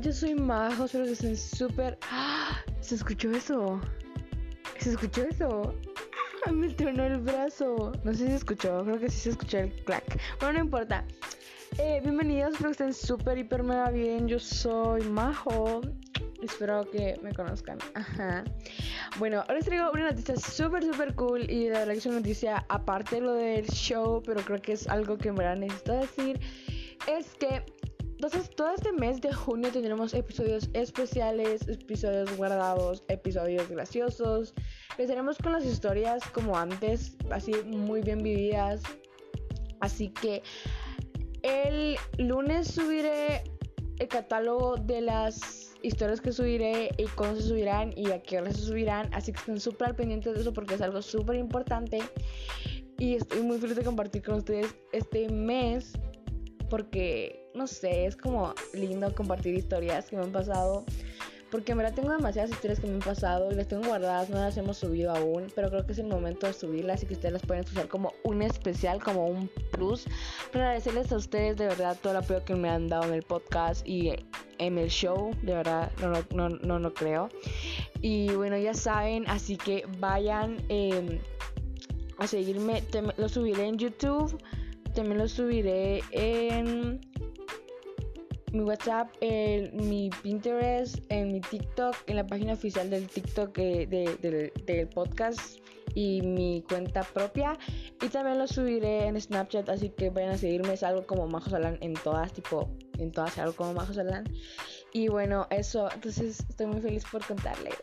yo soy Majo, espero que estén súper... ¡Ah! ¿Se escuchó eso? ¿Se escuchó eso? ¡Ah! Me tronó el brazo. No sé si se escuchó, creo que sí se escuchó el clack. Bueno, no importa. Eh, bienvenidos, espero que estén súper, hiper, mega bien. Yo soy Majo. Espero que me conozcan. Ajá. Bueno, ahora les traigo una noticia súper, súper cool. Y de verdad que es una noticia aparte de lo del show, pero creo que es algo que en verdad necesito decir. Es que entonces, todo este mes de junio tendremos episodios especiales, episodios guardados, episodios graciosos. Empezaremos con las historias como antes, así muy bien vividas. Así que el lunes subiré el catálogo de las historias que subiré y cuándo se subirán y a qué hora se subirán. Así que estén súper pendientes de eso porque es algo súper importante. Y estoy muy feliz de compartir con ustedes este mes porque, no sé, es como lindo compartir historias que me han pasado. Porque en verdad tengo demasiadas historias que me han pasado y las tengo guardadas, no las hemos subido aún, pero creo que es el momento de subirlas y que ustedes las pueden usar como un especial, como un plus. Para agradecerles a ustedes de verdad todo el apoyo que me han dado en el podcast y en el show, de verdad, no, no, no, no, creo. Y bueno, ya saben, así que vayan em, a seguirme, lo subiré en YouTube también lo subiré en mi WhatsApp, en mi Pinterest, en mi TikTok, en la página oficial del TikTok del podcast y mi cuenta propia. Y también lo subiré en Snapchat, así que vayan a seguirme. Es algo como Majo Salán en todas, tipo, en todas algo como Majo Salán. Y bueno, eso, entonces estoy muy feliz por contarles.